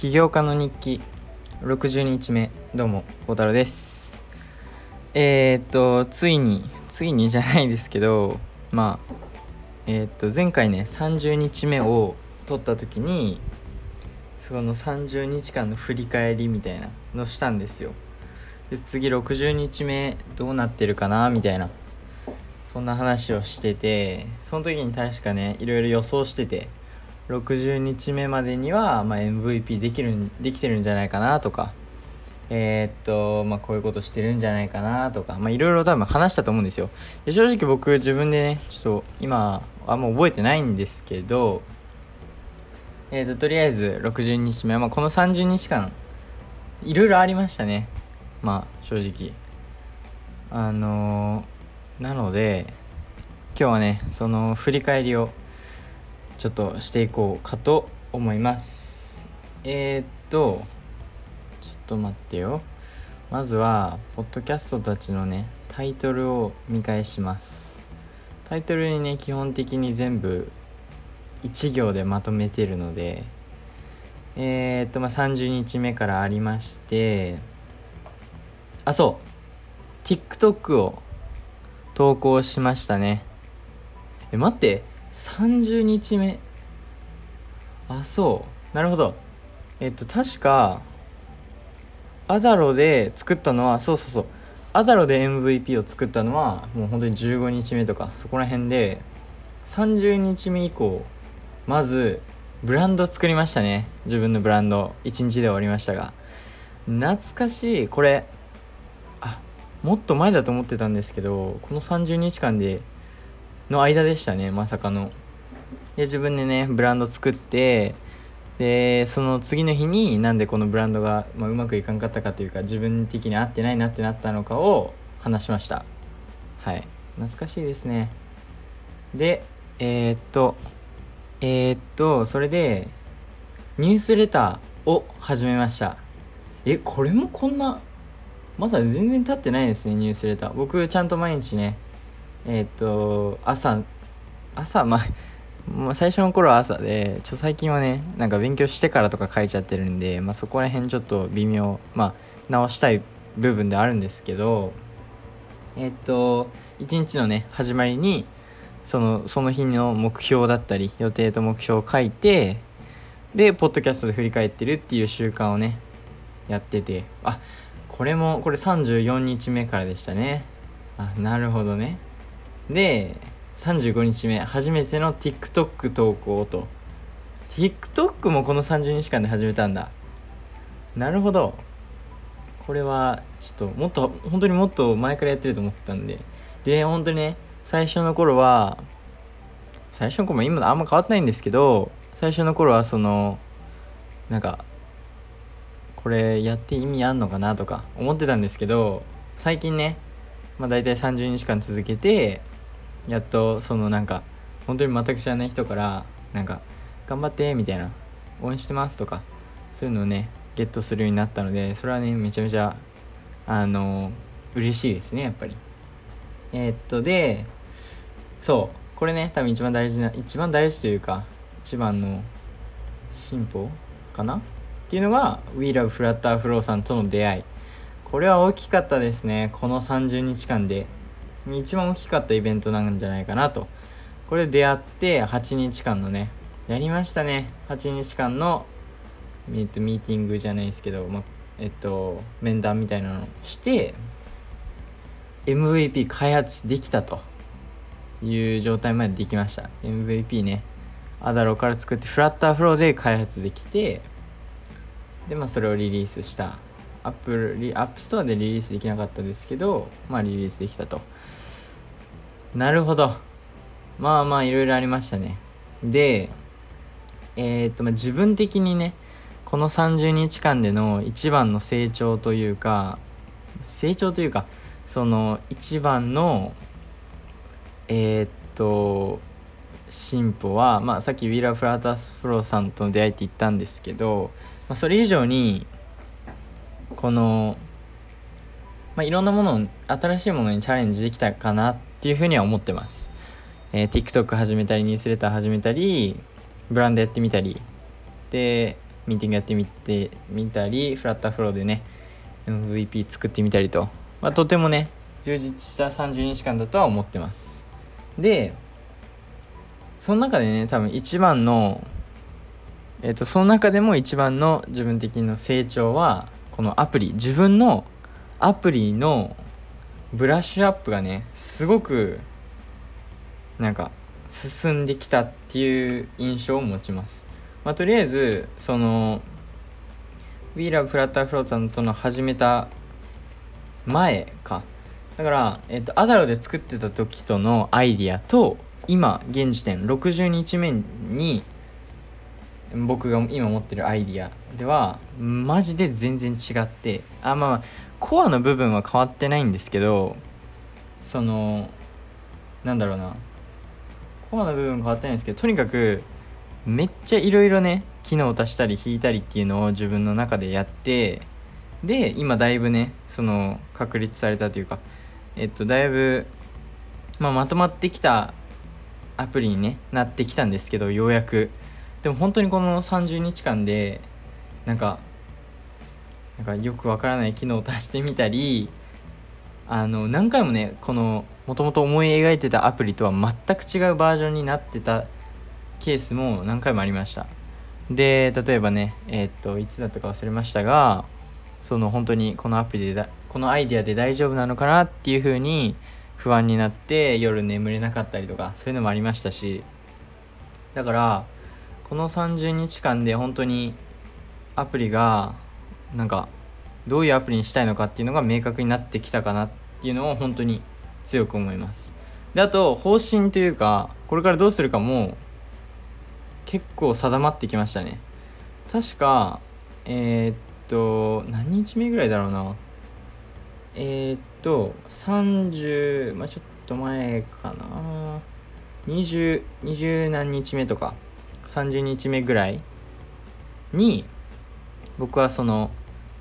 起業家の日記。60日目。どうも孝太郎です。えー、っとついについにじゃないですけどまあえー、っと前回ね30日目を撮った時にその30日間の振り返りみたいなのしたんですよ。で次60日目どうなってるかな？みたいなそんな話をしててその時に確かねいろいろ予想してて60日目までには、まあ、MVP できるできてるんじゃないかなとか。えー、っとまあこういうことしてるんじゃないかなとか。まあいろいろ多分話したと思うんですよ。で正直僕自分でねちょっと今あんま覚えてないんですけどえー、っととりあえず60日目、まあ、この30日間いろいろありましたね。まあ正直。あのー、なので今日はねその振り返りをちょっとしていこうかと思います。えー、っとちょっと待ってよ。まずはポッドキャストたちのねタイトルを見返します。タイトルにね基本的に全部1行でまとめてるのでえー、っとまあ30日目からありましてあそう。TikTok を投稿しましたね。え待って。30日目あそう。なるほど。えっと確かアダロで作ったのはそうそうそう。アダロで MVP を作ったのはもう本当に15日目とかそこら辺で30日目以降まずブランド作りましたね。自分のブランド。1日で終わりましたが。懐かしい。これあもっと前だと思ってたんですけどこの30日間での間でしたねまさかの。で自分でねブランド作ってでその次の日になんでこのブランドが、まあ、うまくいかんかったかというか自分的に合ってないなってなったのかを話しました。はい。懐かしいですね。でえー、っとえー、っとそれでニュースレターを始めました。えこれもこんなまだ全然経ってないですねニュースレター。僕ちゃんと毎日ねえー、と朝朝まあ最初の頃は朝でちょ最近はねなんか勉強してからとか書いちゃってるんで、まあ、そこら辺ちょっと微妙まあ直したい部分であるんですけどえ、っと一日のね始まりにそのその日の目標だったり予定と目標を書いてでポッドキャストで振り返ってるっていう習慣をねやっててあこれもこれ34日目からでしたね。あなるほどね。で35日目初めての TikTok 投稿と。TikTok もこの30日間で始めたんだ。なるほど。これはちょっともっと本当にもっと前からやってると思ったんで。で本当にね最初の頃は最初の頃も今あんま変わってないんですけど最初の頃はそのなんかこれやって意味あんのかなとか思ってたんですけど最近ねまあ大体30日間続けてやっとそのなんか本当に全く知らない人からなんか頑張ってみたいな応援してますとかそういうのをねゲットするようになったのでそれはねめちゃめちゃあの嬉しいですねやっぱり。えー、っとでそうこれね多分一番大事な一番大事というか一番の進歩かな？っていうのが WeLoveFlutterFlow さんとの出会い。これは大きかったですねこの30日間で。一番大きかったイベントなんじゃないかなと。これ出会って8日間のねやりましたね。8日間の、えっと、ミーティングじゃないですけど、まえっと、面談みたいなのをして MVP 開発できたという状態までできました。MVP ね Adalo から作って FlutterFlow で開発できてでまあそれをリリースした Apple App Store でリリースできなかったですけどまあリリースできたと。なるほど。まあまあいろいろありましたね。でえー、っとまあ自分的にねこの30日間での一番の成長というか成長というかその一番のえー、っと進歩は、まあ、さっきウィーラー・フラータス・フローさんとの出会いって言ったんですけど、まあ、それ以上にこの、まあ、いろんなもの新しいものにチャレンジできたかなっていうふうには思ってます、えー、TikTok 始めたりニュースレター始めたりブランドやってみたり。でミーティングやってみてみたりフラッターフローでね MVP 作ってみたりと、まあ、とてもね充実した30日間だとは思ってます。でその中でね多分一番のえっ、ー、とその中でも一番の自分的な成長はこのアプリ自分のアプリのブラッシュアップがねすごくなんか進んできたっていう印象を持ちます、まあ、とりあえずその We Love Flutter Flow さんとの始めた前か。だから、えっと、アダロで作ってた時とのアイディアと今現時点60日目に僕が今持ってるアイディアではマジで全然違ってあまあコアの部分は変わってないんですけどそのなんだろうな。コアの部分変わってないんですけどとにかくめっちゃいろいろね機能を足したり引いたりっていうのを自分の中でやってで今だいぶねその確立されたというかえっとだいぶ、まあ、まとまってきたアプリに、ね、なってきたんですけどようやく。でも本当にこの30日間でなんかなんかよくわからない機能を足してみたりあの何回もねこのもともと思い描いてたアプリとは全く違うバージョンになってたケースも何回もありました。で例えばねえー、っといつだったか忘れましたがその本当にこのアプリでだこのアイデアで大丈夫なのかなっていう風に不安になって夜眠れなかったりとかそういうのもありましたし。だからこの30日間で本当にアプリがなんかどういうアプリにしたいのかっていうのが明確になってきたかなっていうのを本当に強く思います。であと方針というかこれからどうするかも結構定まってきましたね。確かえー、っと何日目ぐらいだろうな。えー、っと30まあちょっと前かな。2020 20何日目とか。30日目ぐらいに僕はその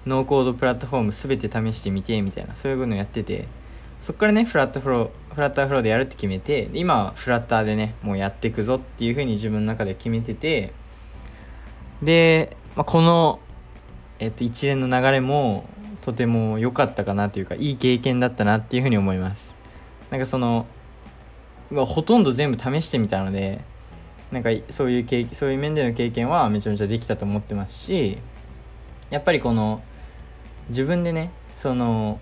ノーコードプラットフォーム全て試してみてみたいなそういうのやっててそっからねフラットフローフラッターフローでやるって決めて今はフラッターでねもうやっていくぞっていうふうに自分の中で決めててで、まあ、この、えっと、一連の流れもとても良かったかなというかいい経験だったなっていうふうに思います。なんかそのほとんど全部試してみたのでなんかそういう経そういう面での経験はめちゃめちゃできたと思ってますしやっぱりこの自分でねその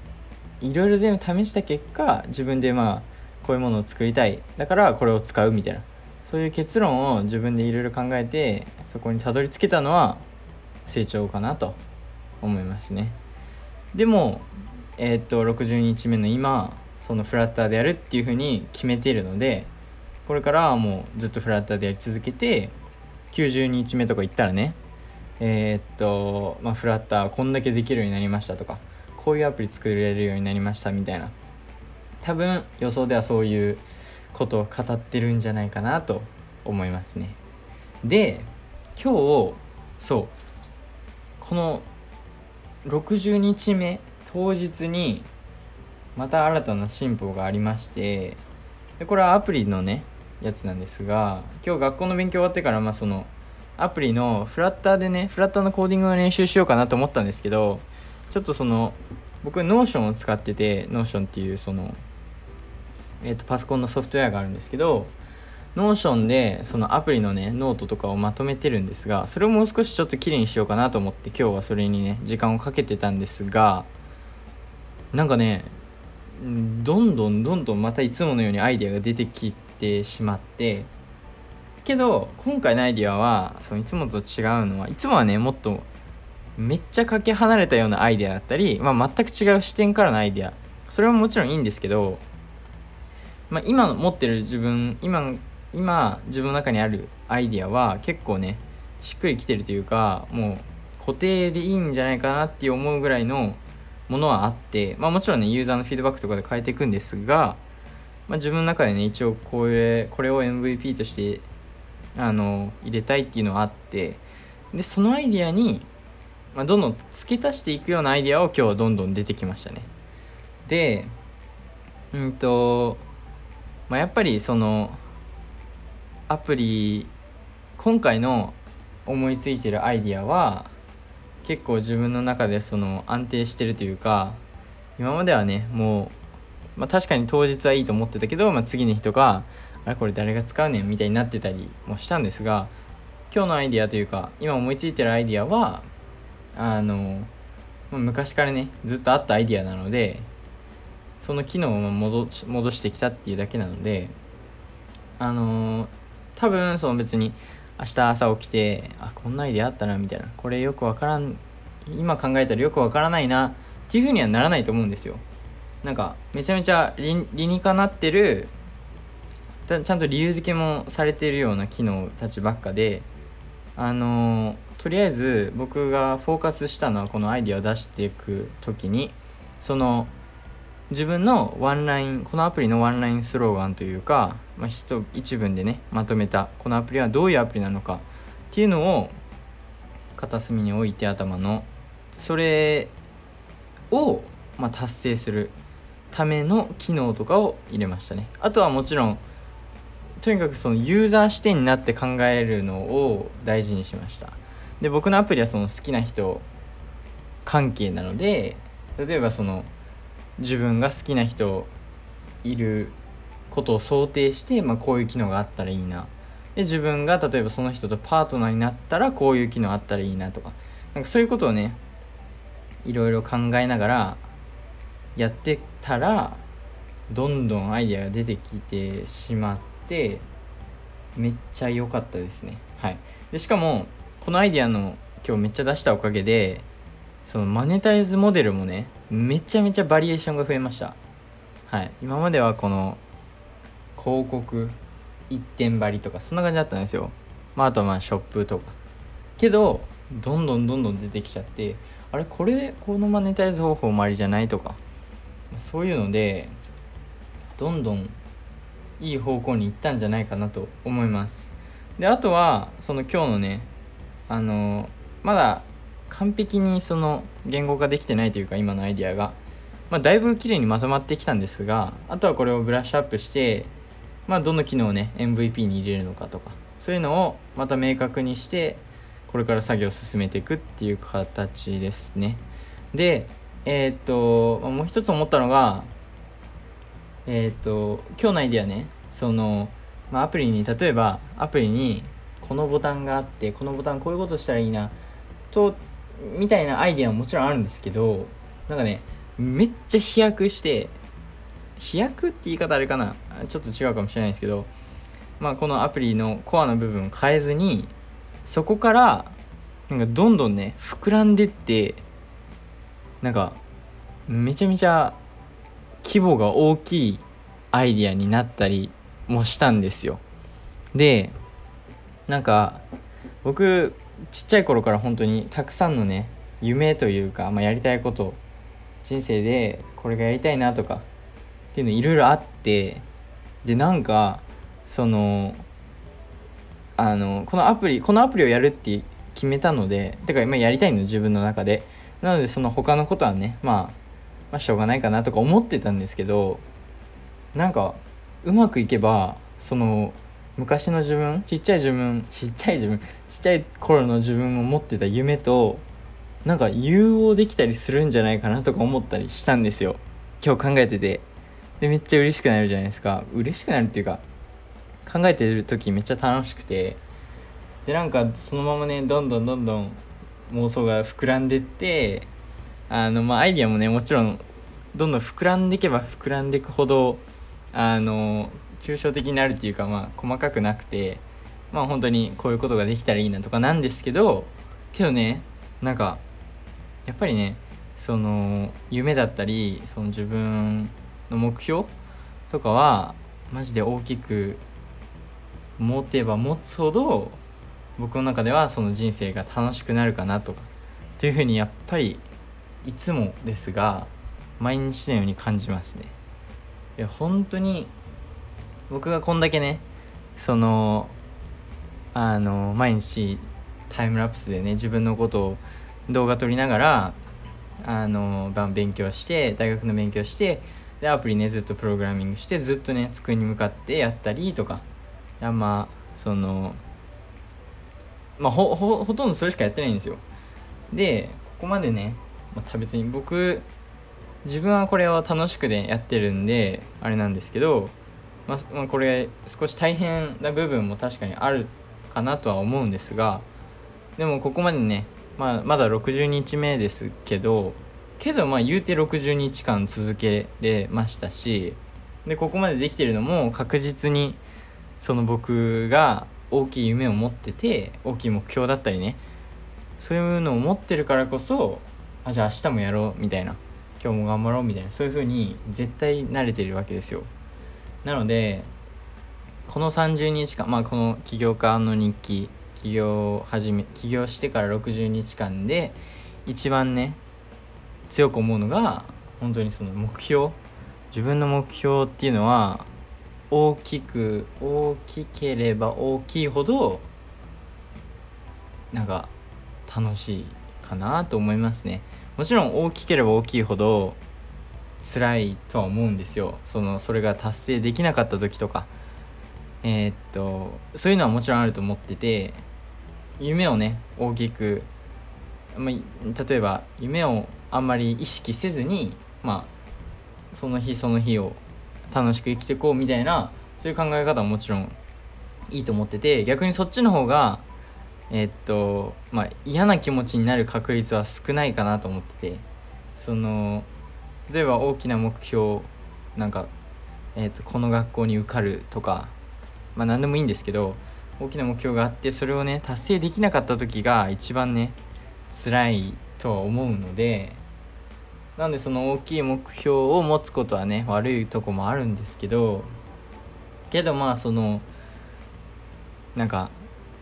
いろいろ全部試した結果自分でまあこういうものを作りたい。だからこれを使うみたいな。そういう結論を自分でいろいろ考えてそこにたどり着けたのは成長かなと思いますね。でもえー、っと60日目の今そのフラッターでやるっていうふうに決めているのでこれからはもうずっとフラッターでやり続けて90日目とか行ったらねえー、っと、まあ、フラッターこんだけできるようになりましたとかこういうアプリ作れるようになりましたみたいな。多分予想ではそういうことを語ってるんじゃないかなと思いますね。で今日そうこの60日目当日にまた新たな進歩がありましてでこれはアプリのねやつなんですが今日学校の勉強終わってからまあそのアプリのフラッターでねフラッターのコーディングを練習しようかなと思ったんですけどちょっとその僕 Notion を使ってて Notion っていうそのえーと、パソコンのソフトウェアがあるんですけどNotion でそのアプリのねノートとかをまとめてるんですがそれをもう少しちょっときれいにしようかなと思って今日はそれにね時間をかけてたんですがなんかねどんどんどんどんまたいつものようにアイデアが出てきてしまってけど今回のアイディアはそのいつもと違うのはいつもはねもっとめっちゃかけ離れたようなアイデアだったり、まあ、全く違う視点からのアイデア。それももちろんいいんですけど、まあ、今持ってる自分今今自分の中にあるアイデアは結構ねしっくりきてるというかもう固定でいいんじゃないかなって思うぐらいのものはあって、まあ、もちろんねユーザーのフィードバックとかで変えていくんですが、まあ、自分の中でね一応これこれを MVP としてあの入れたいっていうのはあってでそのアイディアに、まあ、どんどん付け足していくようなアイディアを今日はどんどん出てきましたね。でうんと、まあ、やっぱりそのアプリ今回の思いついてるアイディアは結構自分の中でその安定してるというか今まではねもう、まあ、確かに当日はいいと思ってたけど、まあ、次の日とかあれこれ誰が使うねんみたいになってたりもしたんですが今日のアイデアというか今思いついてるアイデアはあの、まあ、昔からねずっとあったアイデアなのでその機能を戻戻してきたっていうだけなのであの多分その別に明日朝起きてあこんなアイデアあったなみたいなこれよくわからん今考えたらよくわからないなっていうふうにはならないと思うんですよ。なんかめちゃめちゃ理理にかなってるちゃんと理由付けもされてるような機能たちばっかであのとりあえず僕がフォーカスしたのはこのアイディアを出していく時にその自分のワンラインこのアプリのワンラインスローガンというか、まあ、一一文でねまとめたこのアプリはどういうアプリなのかっていうのを片隅に置いて頭のそれを、まあ、達成する。ための機能とかを入れましたね。あとはもちろんとにかくそのユーザー視点になって考えるのを大事にしました。で僕のアプリはその好きな人関係なので例えばその自分が好きな人いることを想定して、まあ、こういう機能があったらいいな。で自分が例えばその人とパートナーになったらこういう機能あったらいいなとか。なんかそういうことをねいろいろ考えながらやってたらどんどんアイデアが出てきてしまってめっちゃ良かったですね。はい。でしかもこのアイデアの今日めっちゃ出したおかげでそのマネタイズモデルもねめちゃめちゃバリエーションが増えました。はい。今まではこの広告一点張りとかそんな感じだったんですよ。まああとまあショップとか。けどどんどんどんどん出てきちゃってあれこれこのマネタイズ方法もありじゃないとか。そういうのでどんどんいい方向に行ったんじゃないかなと思います。であとはその今日のねあのまだ完璧にその言語化できてないというか今のアイディアが、まあ、だいぶ綺麗にまとまってきたんですがあとはこれをブラッシュアップして、まあ、どの機能をね MVP に入れるのかとかそういうのをまた明確にしてこれから作業を進めていくっていう形ですね。でえー、っともう一つ思ったのがえー、っと今日のアイディアね。その、まあ、アプリに例えばアプリにこのボタンがあってこのボタンこういうことしたらいいなとみたいなアイデアももちろんあるんですけどなんかねめっちゃ飛躍して飛躍って言い方あれかなちょっと違うかもしれないですけどまあこのアプリのコアの部分を変えずにそこからなんかどんどんね膨らんでってなんかめちゃめちゃ規模が大きいアイディアになったりもしたんですよ。でなんか僕ちっちゃい頃から本当にたくさんのね夢というか、まあ、やりたいこと人生でこれがやりたいなとかっていうのいろいろあってでなんかそのあのこのアプリこのアプリをやるって決めたのでてか今やりたいの自分の中で。なのでその他のことはね、まあ、まあしょうがないかなとか思ってたんですけどなんかうまくいけばその昔の自分ちっちゃい自分ちっちゃい自分ちっちゃい頃の自分を持ってた夢となんか融合できたりするんじゃないかなとか思ったりしたんですよ。今日考えてて。でめっちゃ嬉しくなるじゃないですか。嬉しくなるっていうか考えてる時めっちゃ楽しくて。でなんかそのままねどんどんどんどん妄想が膨らんでってあのまあアイディアもねもちろんどんどん膨らんでいけば膨らんでいくほどあの抽象的になるっていうかまあ細かくなくてまあ本当にこういうことができたらいいなとかなんですけどけどねなんかやっぱりねその夢だったりその自分の目標とかはマジで大きく持てば持つほど僕の中ではその人生が楽しくなるかなとかというふうにやっぱりいつもですが毎日のように感じますね。いや本当に僕がこんだけねそのあの毎日タイムラプスでね自分のことを動画撮りながらあの勉強して大学の勉強してでアプリねずっとプログラミングしてずっとね机に向かってやったりとかあまあそのまあほほほとんどそれしかやってないんですよ。でここまでね、まあ、別に僕自分はこれを楽しくでやってるんであれなんですけど、まあ、まあ、これ少し大変な部分も確かにあるかなとは思うんですがでもここまでね、まあ、まだ60日目ですけどけどまあ言うて60日間続けれましたしでここまでできてるのも確実にその僕が大きい夢を持ってて大きい目標だったりねそういうのを持ってるからこそあじゃあ明日もやろうみたいな今日も頑張ろうみたいなそういう風に絶対慣れてるわけですよ。なのでこの30日間まあこの起業家の日記起業始め起業してから60日間で一番ね強く思うのが本当にその目標。自分の目標っていうのは大きく大きければ大きいほどなんか楽しいかなと思いますね。もちろん大きければ大きいほど辛いとは思うんですよ。そのそれが達成できなかった時とか。えー、っとそういうのはもちろんあると思ってて夢をね大きく、まあ、例えば夢をあんまり意識せずにまあその日その日を楽しく生きていこうみたいなそういう考え方ももちろんいいと思ってて逆にそっちの方がえ、っとまあ嫌な気持ちになる確率は少ないかなと思っててその例えば大きな目標なんか、え、っとこの学校に受かるとかまあ何でもいいんですけど大きな目標があってそれをね達成できなかった時が一番ね辛いとは思うのでなんでその大きい目標を持つことはね悪いとこもあるんですけどけどまあそのなんか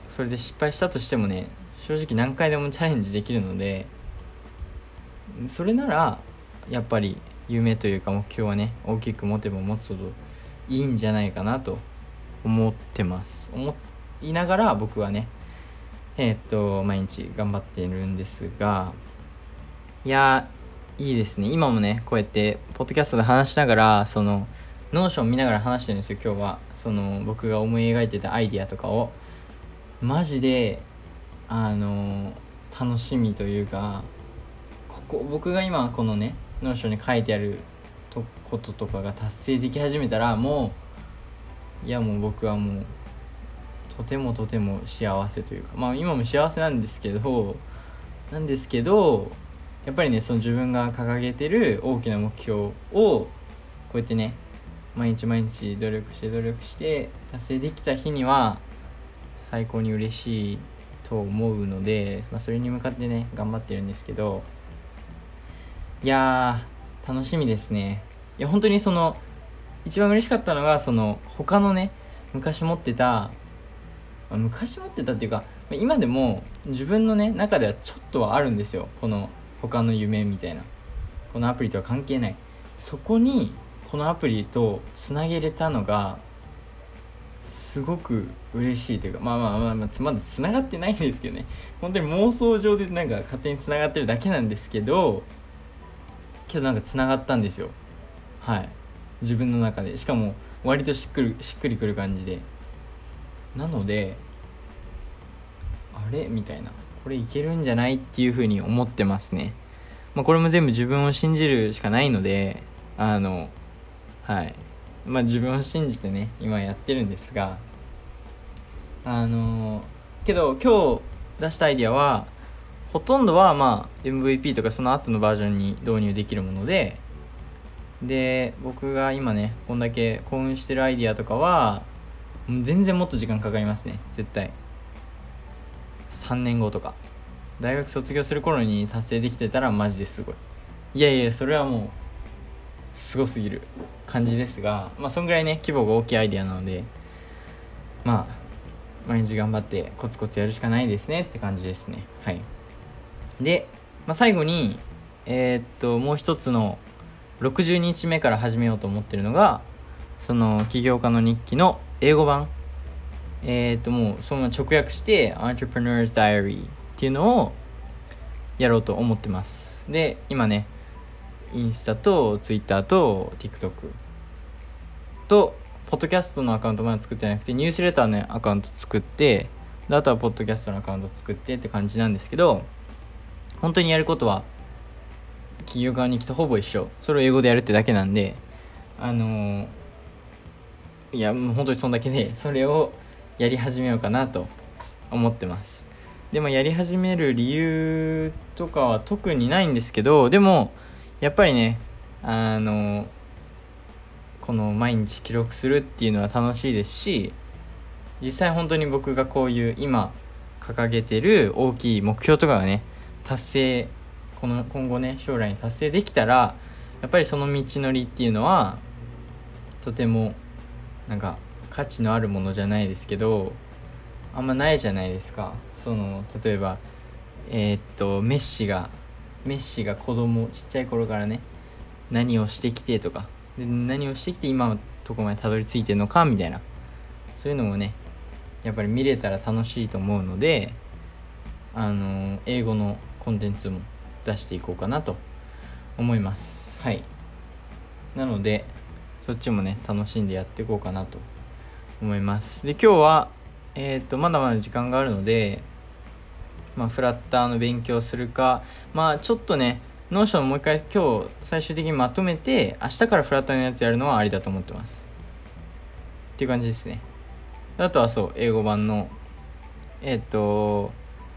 それで失敗したとしてもね正直何回でもチャレンジできるのでそれならやっぱり夢というか目標はね大きく持てば持つほどいいんじゃないかなと思ってます。思いながら僕はねえー、っと毎日頑張っているんですがいやいいですね。今もねこうやってポッドキャストで話しながらそのNotion 見ながら話してるんですよ今日は。その僕が思い描いてたアイディアとかを。マジであの楽しみというかここ僕が今このね Notion に書いてあるとこととかが達成でき始めたらもういやもう僕はもうとてもとても幸せというか。まあ今も幸せなんですけどなんですけどやっぱりねその自分が掲げてる大きな目標をこうやってね毎日毎日努力して努力して達成できた日には最高に嬉しいと思うので、まあ、それに向かってね頑張ってるんですけどいやー楽しみですね。いや本当にその一番嬉しかったのがその他のね昔持ってた昔持ってたっていうか今でも自分のね中ではちょっとはあるんですよ。この他の夢みたいな。このアプリとは関係ない。そこにこのアプリとつなげれたのがすごく嬉しいというかまあまあまあ、まあ、まだつながってないんですけどね。本当に妄想上でなんか勝手につながってるだけなんですけどけどなんかつながったんですよ。はい。自分の中で。しかも割としっくりしっくりくる感じで。なのであれ？みたいな。これいけるんじゃないっていうふうに思ってますね。まあこれも全部自分を信じるしかないのであのはい。まあ自分を信じてね今やってるんですがあのけど今日出したアイディアはほとんどはまあ MVP とかその後のバージョンに導入できるものでで僕が今ねこんだけ興奮してるアイディアとかは全然もっと時間かかりますね絶対。3年後とか。大学卒業する頃に達成できてたらマジですごい。いやいやそれはもうすごすぎる感じですがまあそんぐらいね規模が大きいアイデアなのでまあ毎日頑張ってコツコツやるしかないですねって感じですね。はい。で、まあ、最後にえー、っともう一つの60日目から始めようと思ってるのがその起業家の日記の英語版。えっ、ともうそのまま直訳して Entrepreneur's Diary っていうのをやろうと思ってます。で今ねインスタとツイッターと TikTok とポッドキャストのアカウントまだ作ってなくてニュースレターのアカウント作ってであとはポッドキャストのアカウント作ってって感じなんですけど本当にやることは企業側に来てほぼ一緒。それを英語でやるってだけなんであのー、いやもう本当にそんだけでそれをやり始めようかなと思ってます。でもやり始める理由とかは特にないんですけどでもやっぱりねあのこの毎日記録するっていうのは楽しいですし実際本当に僕がこういう今掲げてる大きい目標とかがね達成この今後ね将来に達成できたらやっぱりその道のりっていうのはとてもなんか価値のあるものじゃないですけどあんまないじゃないですか。その例えばえー、っとメッシがメッシが子供ちっちゃい頃からね何をしてきてとかで何をしてきて今のとこまでたどり着いてるのかみたいな。そういうのもねやっぱり見れたら楽しいと思うのであの英語のコンテンツも出していこうかなと思います。はい。なのでそっちもね楽しんでやっていこうかなと思います。で今日はえっ、とまだまだ時間があるのでまあフラッターの勉強するかまあちょっとね Notion もう一回今日最終的にまとめて明日からフラッターのやつやるのはありだと思ってます。っていう感じですね。あとはそう英語版のえっ、と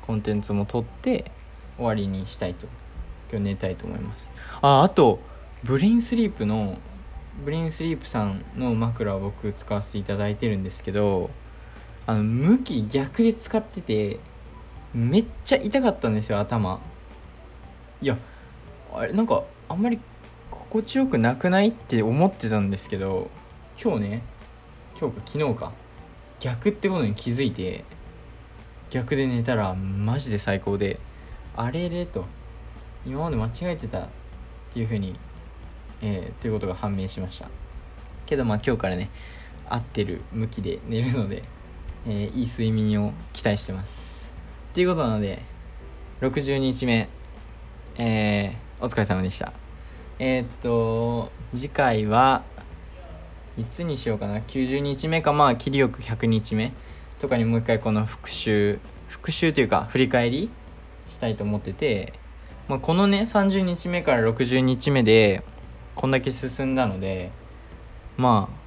コンテンツも取って終わりにしたいと。今日寝たいと思います。ああとブレインスリープのブレインスリープさんの枕を僕使わせていただいてるんですけどあの向き逆で使っててめっちゃ痛かったんですよ頭。いやあれなんかあんまり心地よくなくないって思ってたんですけど今日ね今日か昨日か逆ってことに気づいて逆で寝たらマジで最高であれれと今まで間違えてたっていうふうにえー、ということが判明しました。けどまあ今日からね合ってる向きで寝るので、えー、いい睡眠を期待してます。っていうことなので60日目えー、お疲れ様でした。えー、っと次回はいつにしようかな？90日目かまあ切りよく100日目とかにもう一回この復習復習というか振り返りしたいと思ってて、まあ、このね30日目から60日目でこんだけ進んだのでまあ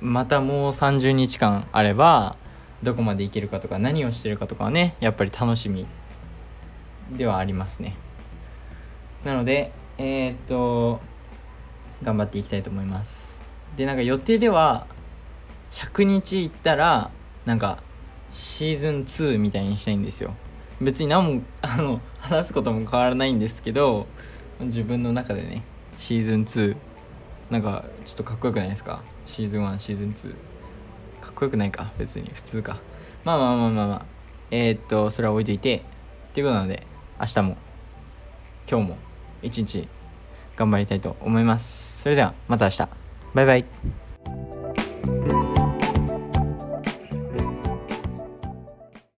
またもう30日間あればどこまでいけるかとか何をしてるかとかはねやっぱり楽しみではありますね。なのでえー、っと頑張っていきたいと思います。でなんか予定では100日行ったらなんかシーズン2みたいにしたいんですよ。別に何もあの話すことも変わらないんですけど自分の中でね。シーズン2なんかちょっとかっこよくないですか？シーズン1シーズン2かっこよくないか？別に。普通か。まあまあまあまあまあ。えー、っとそれは置いといて。っていうことなので明日も今日も一日頑張りたいと思います。それではまた明日。バイバイ。